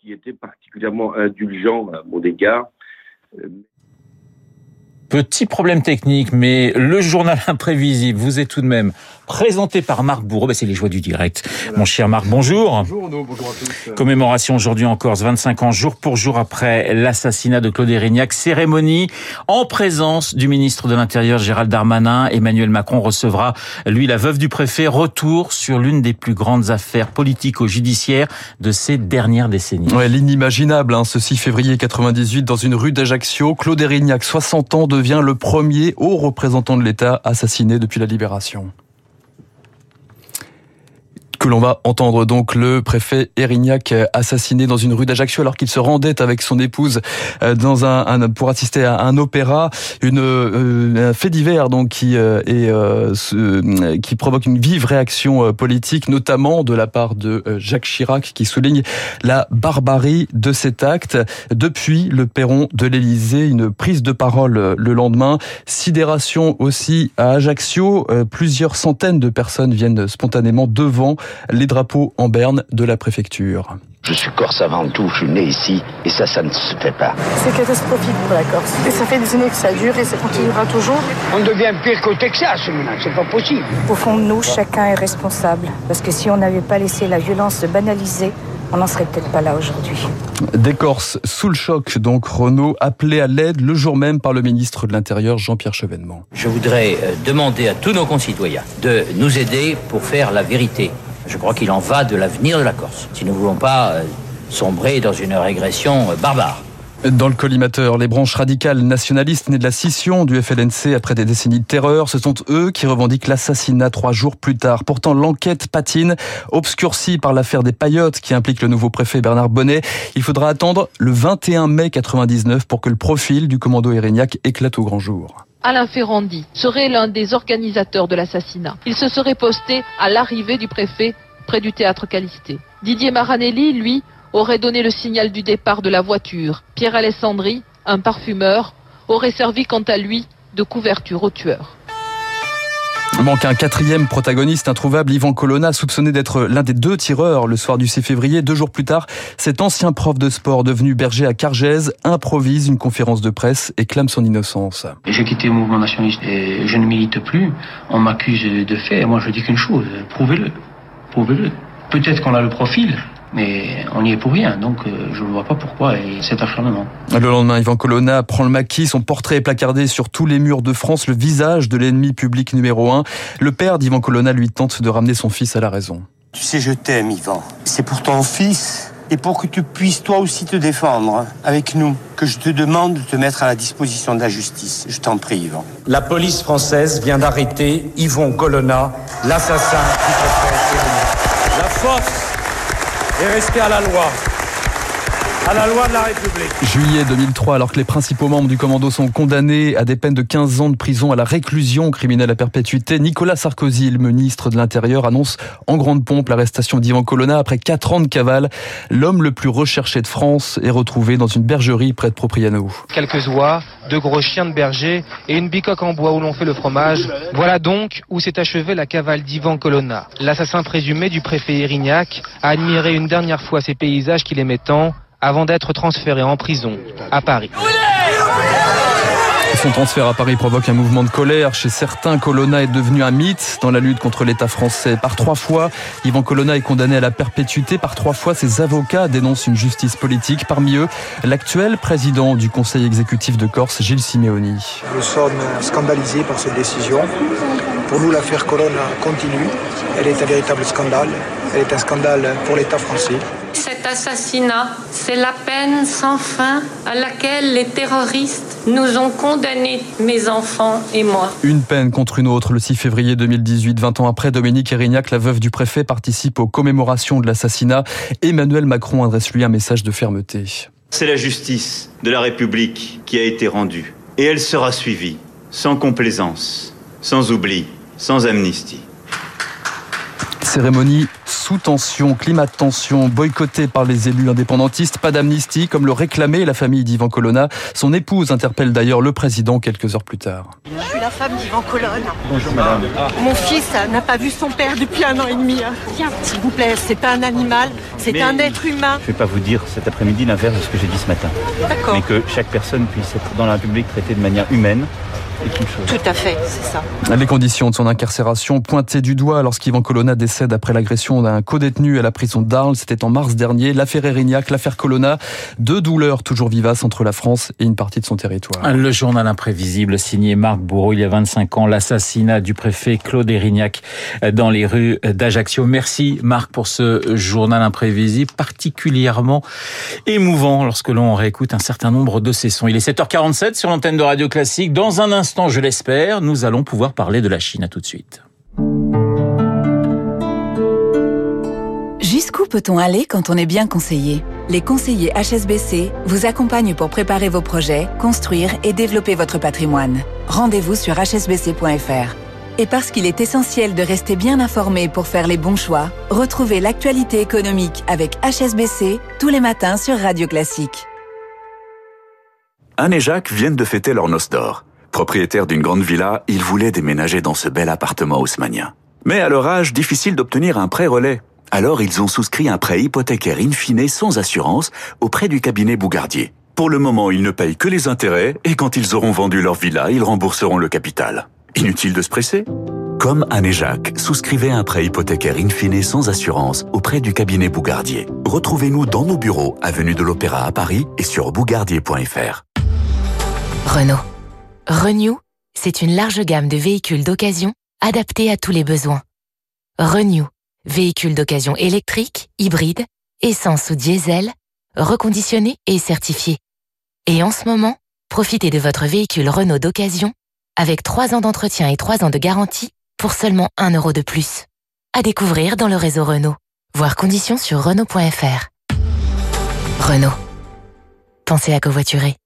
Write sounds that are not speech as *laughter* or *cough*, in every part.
qui était particulièrement indulgent à mon égard. Petit problème technique, mais le journal *laughs* imprévisible vous est tout de même présenté par Marc Bourreau. Ben, c'est les joies du direct. Mon cher Marc, bonjour. Bonjour, bonjour à tous. Commémoration aujourd'hui en Corse, 25 ans, jour pour jour après l'assassinat de Claude Érignac. Cérémonie en présence du ministre de l'Intérieur Gérald Darmanin. Emmanuel Macron recevra, lui, la veuve du préfet. Retour sur l'une des plus grandes affaires politico-judiciaires de ces dernières décennies. Ouais, l'inimaginable, hein, ce 6 février 98, dans une rue d'Ajaccio, Claude Érignac, 60 ans, devient le premier haut représentant de l'État assassiné depuis la libération que l'on va entendre. Donc le préfet Erignac assassiné dans une rue d'Ajaccio alors qu'il se rendait avec son épouse euh, dans un, pour assister à un opéra, une euh, un fait divers donc qui euh, est qui provoque une vive réaction politique notamment de la part de Jacques Chirac qui souligne la barbarie de cet acte. Depuis le perron de l'Élysée, une prise de parole le lendemain, sidération aussi à Ajaccio, plusieurs centaines de personnes viennent spontanément devant les drapeaux en berne de la préfecture. Je suis corse avant tout, je suis né ici, et ça, ça ne se fait pas. C'est catastrophique pour la Corse. Et ça fait des années que ça dure et ça continuera toujours. On devient pire qu'au Texas maintenant, c'est pas possible. Au fond de nous, chacun est responsable. Parce que si on n'avait pas laissé la violence se banaliser, on n'en serait peut-être pas là aujourd'hui. Des Corses sous le choc, donc Renault, appelé à l'aide le jour même par le ministre de l'Intérieur, Jean-Pierre Chevènement. Je voudrais euh, demander à tous nos concitoyens de nous aider pour faire la vérité je crois qu'il en va de l'avenir de la Corse, si nous ne voulons pas euh, sombrer dans une régression euh, barbare. Dans le collimateur, les branches radicales nationalistes nées de la scission du FLNC après des décennies de terreur, ce sont eux qui revendiquent l'assassinat trois jours plus tard. Pourtant, l'enquête patine, obscurcie par l'affaire des paillotes qui implique le nouveau préfet Bernard Bonnet. Il faudra attendre le 21 mai 99 pour que le profil du commando Erignac éclate au grand jour. Alain Ferrandi serait l'un des organisateurs de l'assassinat. Il se serait posté à l'arrivée du préfet près du théâtre Calisté. Didier Maranelli, lui, aurait donné le signal du départ de la voiture. Pierre Alessandri, un parfumeur, aurait servi quant à lui de couverture au tueur. Manque un quatrième protagoniste introuvable, Yvan Colonna, soupçonné d'être l'un des deux tireurs le soir du 6 février. Deux jours plus tard, cet ancien prof de sport devenu berger à Cargèse improvise une conférence de presse et clame son innocence. J'ai quitté le mouvement nationaliste et je ne milite plus. On m'accuse de fait et moi je dis qu'une chose, prouvez-le. Prouvez-le. Peut-être qu'on a le profil, mais on n'y est pour rien, donc euh, je ne vois pas pourquoi cet acharnement. Le lendemain, Yvan Colonna prend le maquis, son portrait est placardé sur tous les murs de France, le visage de l'ennemi public numéro un. Le père d'Yvan Colonna lui tente de ramener son fils à la raison. Tu sais, je t'aime, Yvan. C'est pour ton fils et pour que tu puisses toi aussi te défendre avec nous que je te demande de te mettre à la disposition de la justice. Je t'en prie, Yvan. La police française vient d'arrêter Yvon Colonna, l'assassin du préfet La force et rester à la loi à la loi de la République. Juillet 2003, alors que les principaux membres du commando sont condamnés à des peines de 15 ans de prison à la réclusion criminelle à perpétuité, Nicolas Sarkozy, le ministre de l'Intérieur, annonce en grande pompe l'arrestation d'Ivan Colonna après 4 ans de cavale. L'homme le plus recherché de France est retrouvé dans une bergerie près de Propriano. Quelques oies, deux gros chiens de berger et une bicoque en bois où l'on fait le fromage. Voilà donc où s'est achevée la cavale d'Ivan Colonna. L'assassin présumé du préfet Erignac a admiré une dernière fois ces paysages qu'il aimait tant avant d'être transféré en prison à Paris. Son transfert à Paris provoque un mouvement de colère. Chez certains, Colonna est devenu un mythe dans la lutte contre l'État français. Par trois fois, Yvan Colonna est condamné à la perpétuité. Par trois fois, ses avocats dénoncent une justice politique. Parmi eux, l'actuel président du Conseil exécutif de Corse, Gilles Simeoni. Nous sommes scandalisés par cette décision. Pour nous, l'affaire Colonna continue. Elle est un véritable scandale. Elle est un scandale pour l'État français. Cet assassinat, c'est la peine sans fin à laquelle les terroristes nous ont condamnés, mes enfants et moi. Une peine contre une autre. Le 6 février 2018, 20 ans après, Dominique Erignac, la veuve du préfet, participe aux commémorations de l'assassinat. Emmanuel Macron adresse lui un message de fermeté. C'est la justice de la République qui a été rendue. Et elle sera suivie, sans complaisance, sans oubli, sans amnistie. Cérémonie sous tension, climat de tension, boycottée par les élus indépendantistes, pas d'amnistie comme le réclamait la famille d'Ivan Colonna. Son épouse interpelle d'ailleurs le président quelques heures plus tard. Je suis la femme d'Ivan Colonna. Bonjour madame. Mon fils n'a pas vu son père depuis un an et demi. Tiens, s'il vous plaît, c'est pas un animal, c'est Mais- un être humain. Je vais pas vous dire cet après-midi l'inverse de ce que j'ai dit ce matin. D'accord. Mais que chaque personne puisse être dans la République traitée de manière humaine est une chose. Tout à fait, c'est ça. Les conditions de son incarcération pointées du doigt lorsqu'Ivan Colonna décède après l'agression d'un co-détenu à la prison d'Arles. C'était en mars dernier. L'affaire Erignac, l'affaire Colonna. Deux douleurs toujours vivaces entre la France et une partie de son territoire. Le journal imprévisible signé Marc Bourreau il y a 25 ans, l'assassinat du préfet Claude Erignac dans les rues d'Ajaccio. Merci Marc pour ce journal imprévisible particulièrement émouvant lorsque l'on réécoute un certain nombre de ces sons. Il est 7h47 sur l'antenne de Radio Classique. Dans un instant, je l'espère, nous allons pouvoir parler de la Chine. À tout de suite. Jusqu'où peut-on aller quand on est bien conseillé? Les conseillers HSBC vous accompagnent pour préparer vos projets, construire et développer votre patrimoine. Rendez-vous sur hsbc.fr. Et parce qu'il est essentiel de rester bien informé pour faire les bons choix, retrouvez l'actualité économique avec HSBC tous les matins sur Radio Classique. Anne et Jacques viennent de fêter leur noce d'or. Propriétaires d'une grande villa, ils voulaient déménager dans ce bel appartement haussmanien. Mais à leur âge, difficile d'obtenir un prêt relais. Alors ils ont souscrit un prêt hypothécaire in fine sans assurance auprès du cabinet Bougardier. Pour le moment, ils ne payent que les intérêts et quand ils auront vendu leur villa, ils rembourseront le capital. Inutile de se presser Comme Anne et Jacques, souscrivez un prêt hypothécaire in fine sans assurance auprès du cabinet Bougardier. Retrouvez-nous dans nos bureaux, avenue de l'Opéra à Paris et sur bougardier.fr. Renault. Renew, c'est une large gamme de véhicules d'occasion adaptés à tous les besoins. Renew, véhicules d'occasion électriques, hybrides, essence ou diesel, reconditionnés et certifiés. Et en ce moment, profitez de votre véhicule Renault d'occasion avec 3 ans d'entretien et 3 ans de garantie pour seulement 1 euro de plus. À découvrir dans le réseau Renault. Voir conditions sur Renault.fr. Renault. Pensez à covoiturer.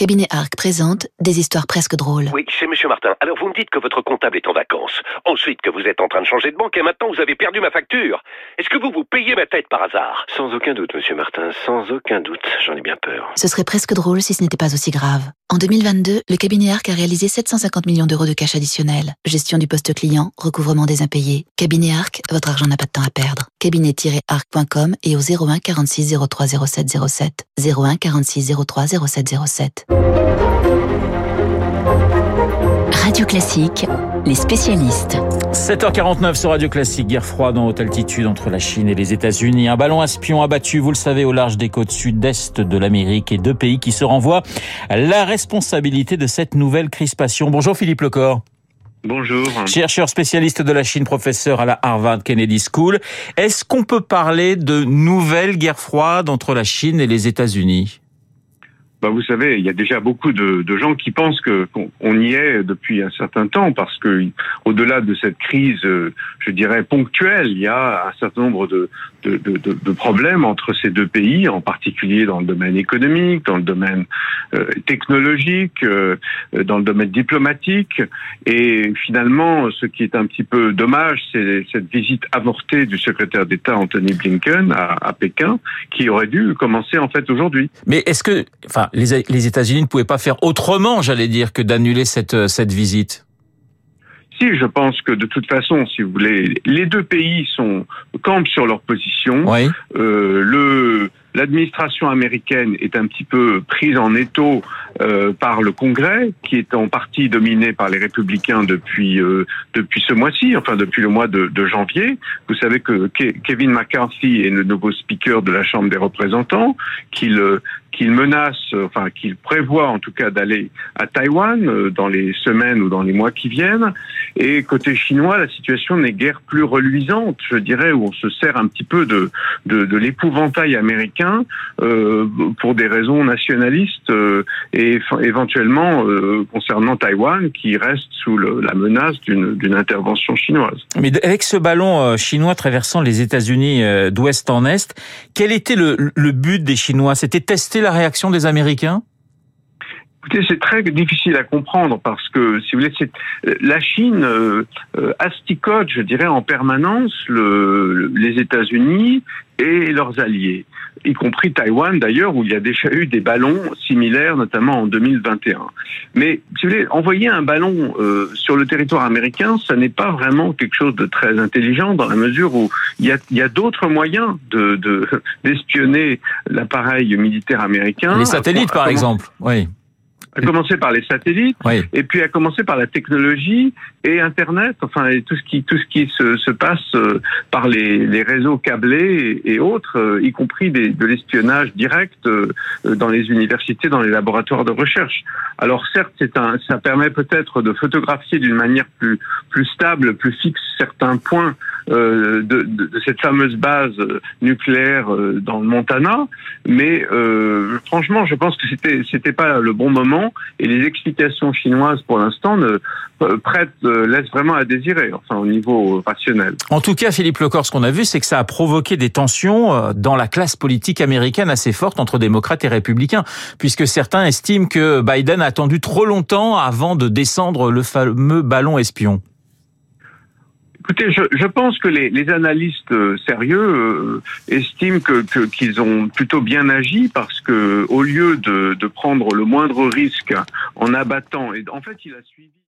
Cabinet Arc présente des histoires presque drôles. Oui, chez Monsieur Martin. Alors vous me dites que votre comptable est en vacances. Ensuite que vous êtes en train de changer de banque et maintenant vous avez perdu ma facture. Est-ce que vous vous payez ma tête par hasard? Sans aucun doute, Monsieur Martin. Sans aucun doute. J'en ai bien peur. Ce serait presque drôle si ce n'était pas aussi grave. En 2022, le cabinet Arc a réalisé 750 millions d'euros de cash additionnel. Gestion du poste client, recouvrement des impayés. Cabinet Arc, votre argent n'a pas de temps à perdre. Cabinet-arc.com et au 01 46 03 07 07. 01 46 03 07 07. Radio Classique, les spécialistes. 7h49 sur Radio Classique, guerre froide en haute altitude entre la Chine et les États-Unis. Un ballon espion abattu, vous le savez, au large des côtes sud-est de l'Amérique et deux pays qui se renvoient la responsabilité de cette nouvelle crispation. Bonjour Philippe Lecor. Bonjour. Chercheur spécialiste de la Chine, professeur à la Harvard Kennedy School. Est-ce qu'on peut parler de nouvelle guerre froide entre la Chine et les États-Unis? Bah, vous savez, il y a déjà beaucoup de, gens qui pensent que qu'on on y est depuis un certain temps, parce que au-delà de cette crise, euh, je dirais ponctuelle, il y a un certain nombre de, problèmes entre ces deux pays, en particulier dans le domaine économique, dans le domaine euh, technologique, euh, dans le domaine diplomatique, et finalement, ce qui est un petit peu dommage, c'est cette visite avortée du secrétaire d'État Anthony Blinken à, à Pékin, qui aurait dû commencer en fait aujourd'hui. Mais est-ce que, enfin, les, les États-Unis ne pouvaient pas faire autrement, j'allais dire, que d'annuler cette, euh, cette visite Si, je pense que de toute façon, si vous voulez, les deux pays sont campent sur leur position. Euh, le L'administration américaine est un petit peu prise en étau euh, par le Congrès, qui est en partie dominé par les républicains depuis euh, depuis ce mois-ci, enfin depuis le mois de, de janvier. Vous savez que Ke- Kevin McCarthy est le nouveau speaker de la Chambre des représentants, qu'il euh, qu'il menace, euh, enfin qu'il prévoit en tout cas d'aller à Taïwan euh, dans les semaines ou dans les mois qui viennent. Et côté chinois, la situation n'est guère plus reluisante, je dirais, où on se sert un petit peu de de, l'épouvantail américain euh, pour des raisons nationalistes et éventuellement concernant Taïwan, qui reste sous la menace d'une intervention chinoise. Mais avec ce ballon chinois traversant les États-Unis d'ouest en est, quel était le but des Chinois? C'était tester la réaction des Américains? Écoutez, c'est très difficile à comprendre parce que, si vous voulez, la Chine euh, asticote, je dirais, en permanence le, les États-Unis et leurs alliés, y compris Taïwan d'ailleurs, où il y a déjà eu des ballons similaires, notamment en 2021. Mais si vous voulez, envoyer un ballon euh, sur le territoire américain, ça n'est pas vraiment quelque chose de très intelligent dans la mesure où il y a, il y a d'autres moyens de *laughs* d'espionner l'appareil militaire américain. Les satellites, par exemple. Oui à commencer par les satellites, et puis à commencer par la technologie et Internet, enfin et tout ce qui tout ce qui se, se passe euh, par les, les, réseaux câblés et, autres, euh, y compris des, de l'espionnage direct euh, dans les universités, dans les laboratoires de recherche. Alors certes, c'est un, ça permet peut-être de photographier d'une manière plus plus stable, plus fixe certains points de, de, de, cette fameuse base nucléaire dans le Montana, mais franchement, je pense que c'était c'était pas le bon moment et les explications chinoises pour l'instant ne euh, prêtent euh, laissent vraiment à désirer, enfin au niveau rationnel. En tout cas, Philippe Lecor, ce qu'on a vu, c'est que ça a provoqué des tensions euh, dans la classe politique américaine assez fortes entre démocrates et républicains, puisque certains estiment que Biden a attendu trop longtemps avant de descendre le fameux ballon espion. Écoutez, je, je, pense que les, les analystes euh, sérieux euh, estiment que qu'ils ont plutôt bien agi parce que au lieu de, de prendre le moindre risque en abattant, et en fait, il a suivi.